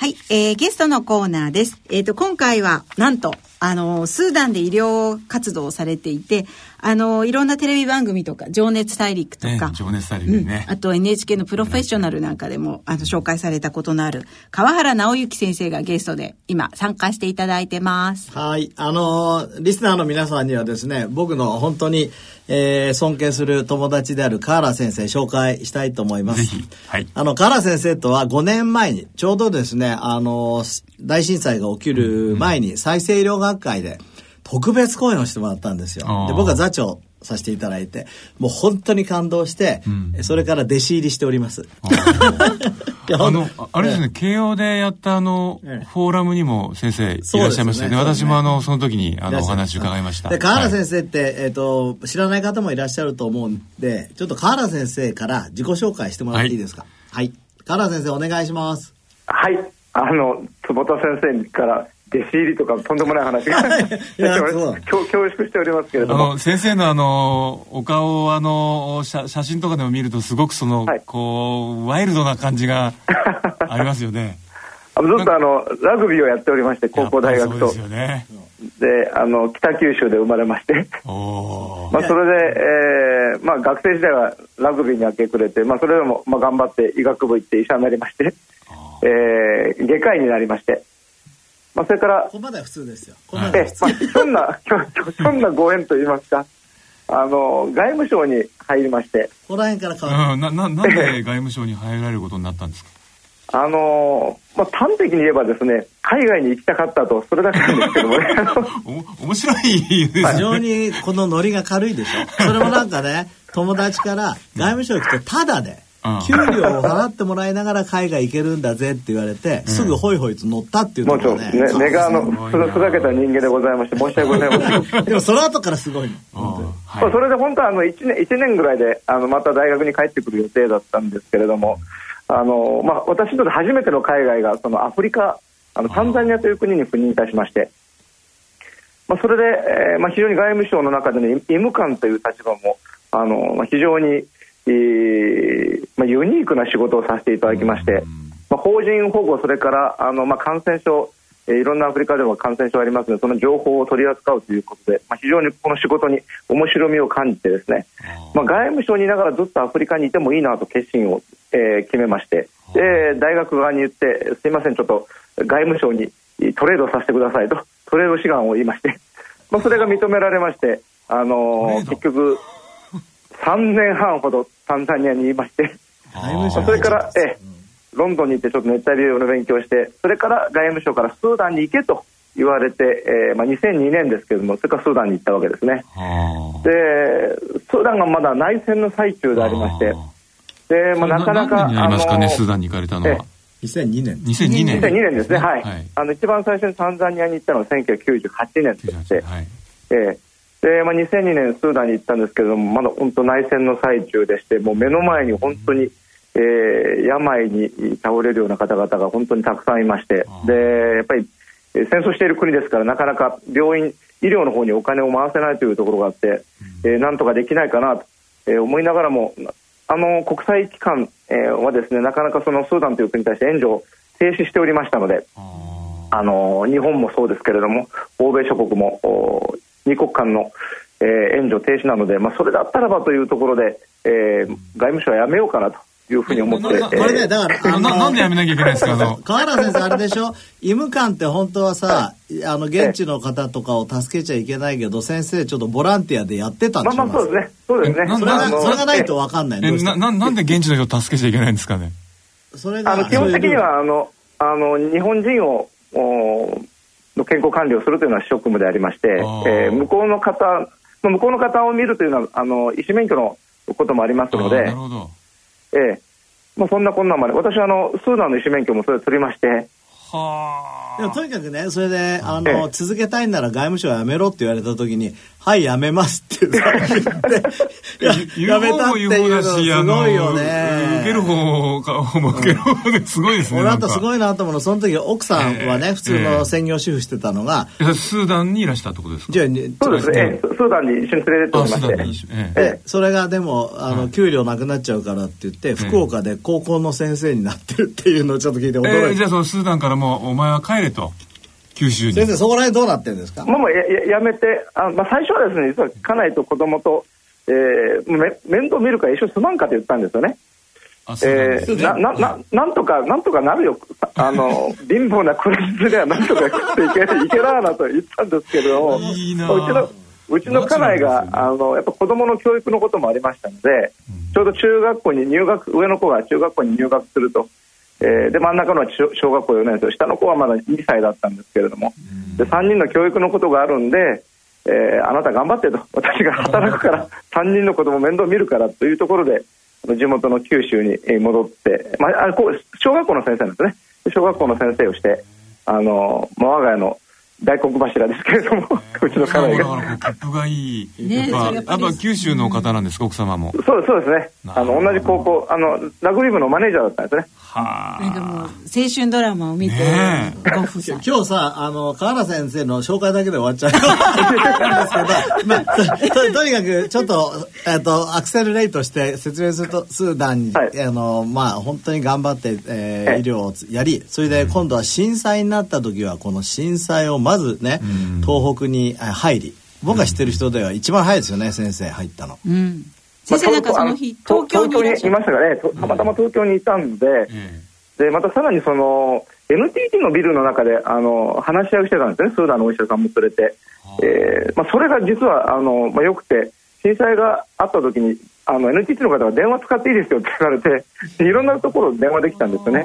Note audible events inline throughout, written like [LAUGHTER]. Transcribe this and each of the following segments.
はい、えー、ゲストのコーナーです。えっ、ー、と、今回は、なんと、あの、スーダンで医療活動をされていて、あの、いろんなテレビ番組とか、情熱大陸とか、情熱大陸ね、うん、あと NHK のプロフェッショナルなんかでも、あの、紹介されたことのある、川原直之先生がゲストで今参加していただいてます。はい、あの、リスナーの皆さんにはですね、僕の本当に、えー、尊敬する友達である河原先生紹介したいと思います。はい。あの、河原先生とは5年前に、ちょうどですね、あの、大震災が起きる前に、再生医療学会で特別講演をしてもらったんですよ。で、僕は座長させていただいて、もう本当に感動して、うん、それから弟子入りしております。あ [LAUGHS] の、あれですね、慶応でやったあの、フォーラムにも先生いらっしゃいましたよね。ね私もあの、その時にあの、お話伺いました。で、河原先生って、えっ、と、知らない方もいらっしゃると思うんで、ちょっと河原先生から自己紹介してもらっていいですか？はい。河原先生お願いします。はい。あの、坪田先生から弟子入りとかとんでもない話。[LAUGHS] が [LAUGHS] 恐縮しておりますけれども。先生のあのお顔をあの写写真とかでも見るとすごくその、はい、こうワイルドな感じが [LAUGHS] ありますよね。ずっとあのラグビーをやっておりまして高校大学と。ですよね。であの北九州で生まれまして。まあそれで、えーまあ、学生時代はラグビーに明け暮れて、まあ、それでも、まあ、頑張って医学部行って医者になりまして、えー、外科医になりましてまあ、それから、ここまでは普通ですよ。ここまあ、ひょんな、[LAUGHS] ひょんなご縁といいますか、あの、外務省に入りまして。ここら辺から変わる。な、な、なんで外務省に入られることになったんですか？あのまあ、端的に言えばですね、海外に行きたかったと、それだけなんですけどもね。[LAUGHS] お面白い非常にこのノリが軽いでしょ。それもなんかね、友達から外務省行くとタダで、給料を払ってもらいながら海外行けるんだぜって言われて、すぐホイホイと乗ったっていうところね。もちろん、ね、根がの、ふざけた人間でございまして、申し訳ございません。でもその後からすごいの。はい、それで本当はあの1年 ,1 年ぐらいであのまた大学に帰ってくる予定だったんですけれども、あのまあ、私にとって初めての海外がそのアフリカあのタンザニアという国に赴任いたしまして、まあ、それで、えーまあ、非常に外務省の中での医務官という立場もあの、まあ、非常にえーまあ、ユニークな仕事をさせていただきまして、まあ、法人保護、それからあの、まあ、感染症、えー、いろんなアフリカでも感染症ありますので、その情報を取り扱うということで、まあ、非常にこの仕事に面白みを感じてですね、まあ、外務省にいながらずっとアフリカにいてもいいなと決心を、えー、決めまして、で大学側に言って、すいません、ちょっと外務省にトレードさせてくださいと、トレード志願を言いまして、まあ、それが認められまして、あのー、結局、3年半ほどタンザニアにいまして、それから、えロンドンに行ってちょっと熱帯病の勉強をして、それから外務省からスーダンに行けと言われて、えーまあ、2002年ですけれども、それからスーダンに行ったわけですね。で、スーダンがまだ内戦の最中でありまして、で、まあ、なかなか。何になりますかね、スーダンに行かれたのは。2002年。2002年。2002年ですね、はい。はい、あの、一番最初にタンザニアに行ったのは1998年でして、はい、えーで、まあ、2002年スーダンに行ったんですけれどもまだ本当内戦の最中でしてもう目の前に本当に、えー、病に倒れるような方々が本当にたくさんいましてでやっぱり戦争している国ですからなかなか病院医療の方にお金を回せないというところがあって、えー、なんとかできないかなと、えー、思いながらもあの国際機関、えー、はですねなかなかそのスーダンという国に対して援助を停止しておりましたのであの日本もそうですけれども欧米諸国も二国間の、えー、援助停止なので、まあ、それだったらばというところで、えー、外務省はやめようかなと。いうふうに思って。これね、だから、あの、なんでやめなきゃいけないんですか、あの？[LAUGHS] 河原先生、あれでしょ？医務官って本当はさ、あの、現地の方とかを助けちゃいけないけど、先生、ちょっとボランティアでやってたんですまあまあ、そうですね。そうですね。それが、それがないとわかんないな、な、なんで現地の人を助けちゃいけないんですかね？それが、あの、基本的には、あの、あの、日本人を、おの健康管理をするというのは職務でありまして、えー、向こうの方向こうの方を見るというのはあの医師免許のこともありますので、えーまあ、そんなこんなまで私はあのスーダンの医師免許もそれを取りましてはあ。でもとにかくね、それで、あの、ええ、続けたいなら外務省やめろって言われた時に、はい、やめますって [LAUGHS] 言ってやめたっていうのすごいよね。受ける方も受ける方ですごいですね。俺あとすごいなと思うの、その時奥さんはね、普通の専業主婦してたのが。スーダンにいらしたってことですか？じゃそうですね。スーダンに一緒に連れてってまして。えそれがでも、あの、給料なくなっちゃうからって言って、福岡で高校の先生になってるっていうのをちょっと聞いて驚いて。じゃあそのスーダンからもお前は帰れと。九州に。先生そこら辺どうなってるんですか？もうややめて。あ、まあ、最初はですね実は家内と子供と、えー、め面倒見るから一緒に住まんかと言ったんですよね。えー、ななななんとかなんとかなるよ [LAUGHS] あの貧乏な暮らしではなんとか食っていけいけななと言ったんですけれどもいいなうちのうちの家内が、ね、あのやっぱ子供の教育のこともありましたので、うん、ちょうど中学校に入学上の子が中学校に入学するとえー、で真ん中のは小学校4年生下の子はまだ2歳だったんですけれども、で3人の教育のことがあるんで、えー、あなた頑張ってと私が働くから3人の子供面倒見るからというところで地元の九州に戻って、まあ、あこう小学校の先生なんですね小学校の先生をしてあの、まあ、我が家の大黒柱ですけれども、[LAUGHS] うちの家内が。だから、ップがいい。やっぱ、やっぱ九州の方なんですか、奥様も。そうそうですね。あの、同じ高校、あの、ラグビー部のマネージャーだったんですね。はあ。なんかもう、青春ドラマを見て、ご夫妻。今日さ、あの、河原先生の紹介だけで終わっちゃう [LAUGHS] ですけど、まあ、[LAUGHS] ととにかく、ちょっと、えっと、アクセルレイトして説明すると、スーダンに、はい、あの、まあ、本当に頑張って、えー、医療をやり、それで今度は震災になった時は、この震災をまずね、東北に入り、僕が知ってる人では一番早いですよね、先生入ったの。うん先生なんかその日東京にいましたがね。たまたま東京にいたんで、でまたさらにその NTT のビルの中であの話し合いをしてたんですね。スーダンのお医者さんも連れて、えーまあ、それが実はあの、まあ、よくて震災があった時にあの NTT の方が電話使っていいですよって言われていろんなところ電話できたんですよね。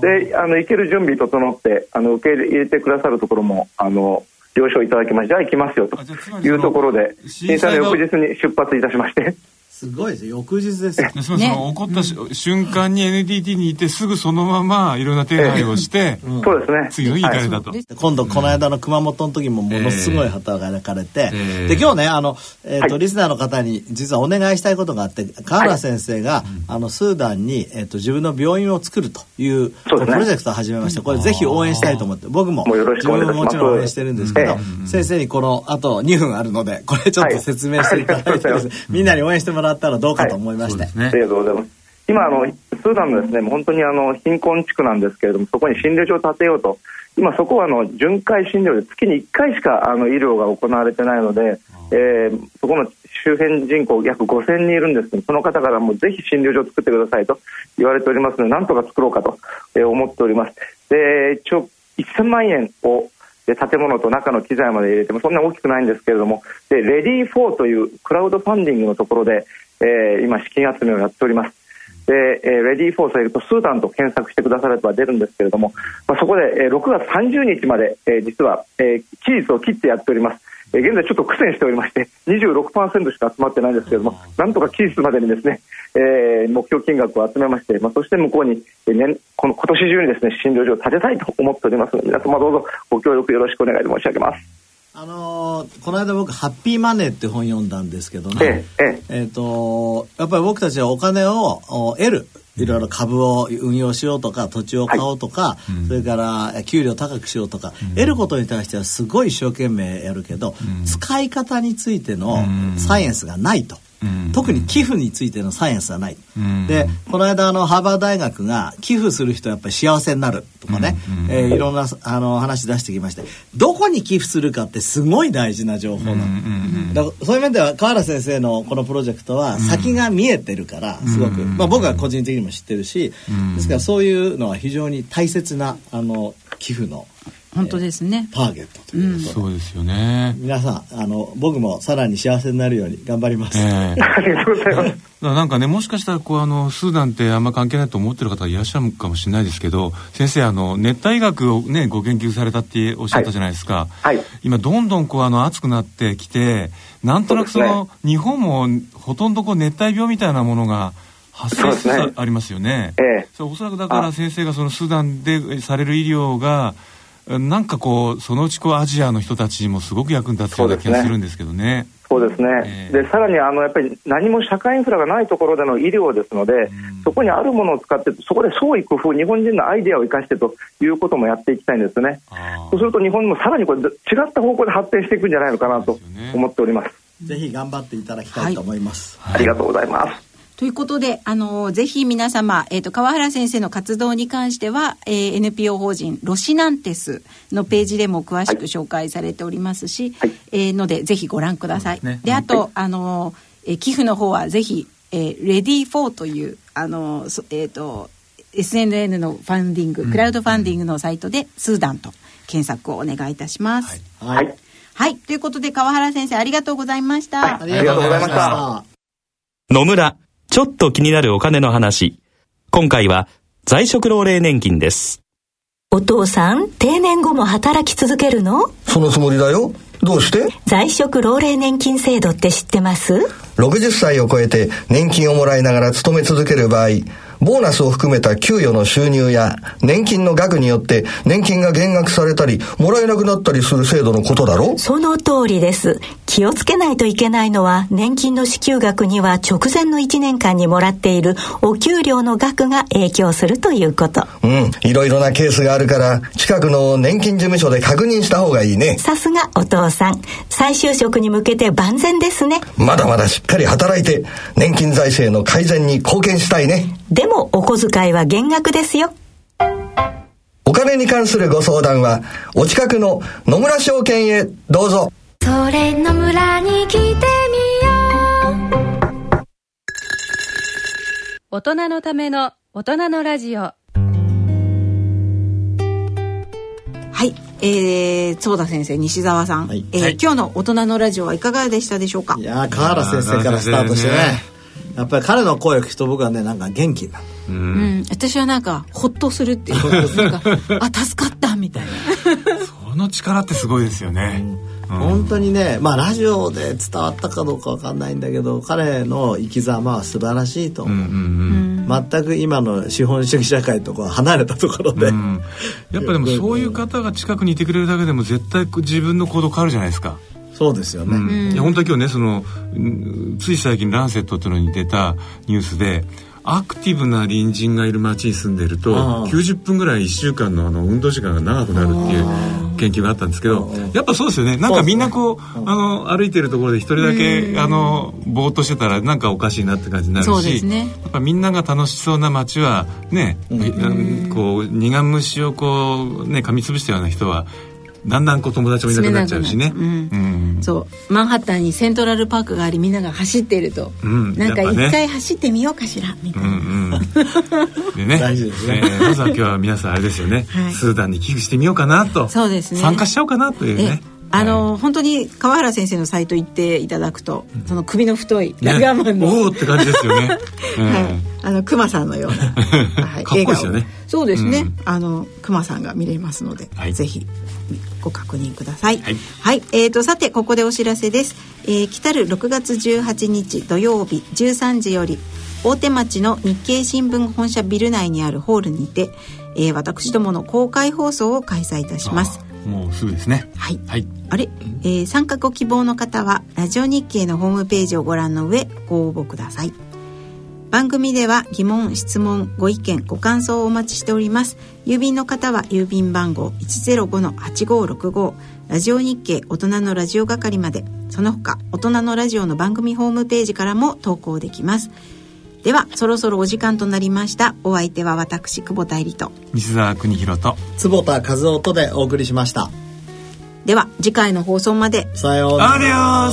であの行ける準備整ってあの受け入れてくださるところもあの了承いただきましてじゃあ行きますよというところで震災の翌日に出発いたしましてすごいです翌日ですよ。[LAUGHS] そね、起こった、瞬間に NTT にいてすぐそのままいろんな手配をして、そうですね。次の日行かれたと。今度この間の熊本の時もものすごい働かれて、で今日ねあのえっ、と、リスナーの方に実はお願いしたいことがあって川原先生が、あのスーダンにえっ、と自分の病院を作るというプロジェクトを始めましてこれぜひ応援したいと思って僕も自分ももちろん応援してるんですけど、先生にこのあと2分あるのでこれちょっと説明していただいてみんなに応援してもらったらどうかと思いまして、はいね、ありがとうございます。今あのスーダンのですね本当にあの貧困地区なんですけれどもそこに診療所を建てようと。今そこはあの巡回診療で月に1回しかあの医療が行われてないので、えー、そこの周辺人口約5000人いるんですけどその方からもぜひ診療所を作ってくださいと言われておりますのでなんとか作ろうかと思っております。で一応1000万円をで建物と中の機材まで入れてもそんな大きくないんですけれどもでレディー4というクラウドファンディングのところで、えー、今資金集めをやっております。で、えー、レディーフォースを入れるとスーダンと検索してくだされば出るんですけれども、まあ、そこで、えー、6月30日まで、えー、実は、えー、期日を切ってやっております。えー、現在ちょっと苦戦しておりまして26%しか集まってないんですけれどもなんとか期日までにですね、えー、目標金額を集めまして、まあ、そして向こうに、えー、年この今年中にですね診療所を建てたいと思っておりますので皆様どうぞご協力よろしくお願い申し上げます。あのー、この間僕「ハッピーマネー」って本読んだんですけどね。えええー、とやっぱり僕たちはお金を得る。いろいろ株を運用しようとか土地を買おうとか、はい、それから給料高くしようとか、うん、得ることに対してはすごい一生懸命やるけど、うん、使い方についてのサイエンスがないと。特に寄付についてのサイエンスはない、でこの間あのハーバー大学が寄付する人はやっぱり幸せになるとかね、えー、いろんなあの話出してきまして。どこに寄付するかってすごい大事な情報なの、だからそういう面では川原先生のこのプロジェクトは先が見えてるからすごく、まあ、僕は個人的にも知ってるし、ですからそういうのは非常に大切なあの寄付の本当ですね、ターゲットということで、そうですよね。皆さんあの僕もさらに幸せになるように頑張ります、えー、ありがとうございます。なんかねもしかしたらこうあのスーダンってあんま関係ないと思ってる方いらっしゃるかもしれないですけど先生あの熱帯医学をねご研究されたっておっしゃったじゃないですか、はい、はい、今どんどんこうあの暑くなってきてなんとなくその、ね、日本もほとんどこう熱帯病みたいなものが発生しつつありますよね。ええ、そおそらくだから先生がそのスーダンでされる医療がなんかこうそのうちこうアジアの人たちにもすごく役に立つような気がするんですけどね。そうですね、えー、でさらにあのやっぱり何も社会インフラがないところでの医療ですので、うん、そこにあるものを使ってそこで創意工夫日本人のアイデアを生かしてということもやっていきたいんですね。そうすると日本もさらにこれ違った方向で発展していくんじゃないのかなと思っております、ね、ぜひ頑張っていただきたいと思います、はい、ありがとうございますということで、あの、ぜひ皆様、えっ、ー、と、川原先生の活動に関しては、えー、NPO 法人ロシナンテスのページでも詳しく紹介されておりますし、はい、えー、ので、ぜひご覧ください。ね、で、あと、はい、あの、えー、寄付の方はぜひ、えー、レディーフォーという、あの、えっ、ー、と、SNN のファンディング、クラウドファンディングのサイトで、スーダンと検索をお願いいたします。はい。はい、はい、ということで、川原先生、ありがとうございました。ありがとうございました。野村ちょっと気になるお金の話。今回は在職老齢年金です。お父さん、定年後も働き続けるの？そのつもりだよ。どうして？在職老齢年金制度って知ってます ?60 歳を超えて年金をもらいながら勤め続ける場合、ボーナスを含めた給与の収入や年金の額によって年金が減額されたりもらえなくなったりする制度のことだろその通りです。気をつけないといけないのは年金の支給額には直前の1年間にもらっているお給料の額が影響するということ。うん。いろいろなケースがあるから近くの年金事務所で確認した方がいいね。さすがお父さん。再就職に向けて万全ですね。まだまだしっかり働いて年金財政の改善に貢献したいね。でもお小遣いは減額ですよ。お金に関するご相談は、お近くの野村証券へどうぞ。それ野村に来てみよう。大人のための大人のラジオ。はい、えー、そうだ先生、西澤さん、はい、えーはい、今日の大人のラジオはいかがでしたでしょうか？いや川原先生からスタートしてね。やっぱり彼の声を聞くと僕はねなんか元気になる、うん、私はなんかほっとするっていう。なんかあ助かったみたいな。その力ってすごいですよね、うん、本当にねまあラジオで伝わったかどうかわかんないんだけど彼の生き様は素晴らしいと思う,、うんうんうん、全く今の資本主義社会とか離れたところで、うん、やっぱでもそういう方が近くにいてくれるだけでも絶対自分の行動変わるじゃないですかそうですよね、うん、いや本当は今日ねそのつい最近「ランセット」っていうのに出たニュースでアクティブな隣人がいる町に住んでると90分ぐらい1週間のあの運動時間が長くなるっていう研究があったんですけどやっぱそうですよね。なんかみんなこうあの歩いてるところで一人だけあのぼーっとしてたらなんかおかしいなって感じになるし、ね、やっぱみんなが楽しそうな街はねこう苦虫をこうね噛みつぶしたような人はだんだんこう友達もいなくなっちゃうしね、うん。うん、そう。マンハッタンにセントラルパークがありみんなが走っていると、うん、なんか一回走ってみようかしらみたいな、うんうん、でね。[LAUGHS] 大事ですね、えー、まずは今日は皆さんあれですよね、[LAUGHS] はい、スーダンに寄付してみようかなと。そうですね。参加しちゃおうかなというね。あの、はい、本当に川原先生のサイト行っていただくと、その首の太いラガーマンの、ね、おおって感じですよね、[LAUGHS] はい、あの熊さんのような、[LAUGHS] はい、かっこいいですよねそうですね、うん、あの熊さんが見れますので、はい、ぜひご確認ください。はい、はい、えーと、さてここでお知らせです。えー、来たる6月18日土曜日13時より大手町の日経新聞本社ビル内にあるホールにて、えー、私どもの公開放送を開催いたします。もうすぐですね。はい。はい、あれ、えー、参加ご希望の方はラジオ日経のホームページをご覧の上ご応募ください。番組では疑問質問ご意見ご感想をお待ちしております。郵便の方は郵便番号105-8565ラジオ日経大人のラジオ係まで。その他大人のラジオの番組ホームページからも投稿できます。ではそろそろお時間となりました。お相手は私久保田入と。西澤邦弘と。坪田和夫とでお送りしました。では次回の放送まで。さようなら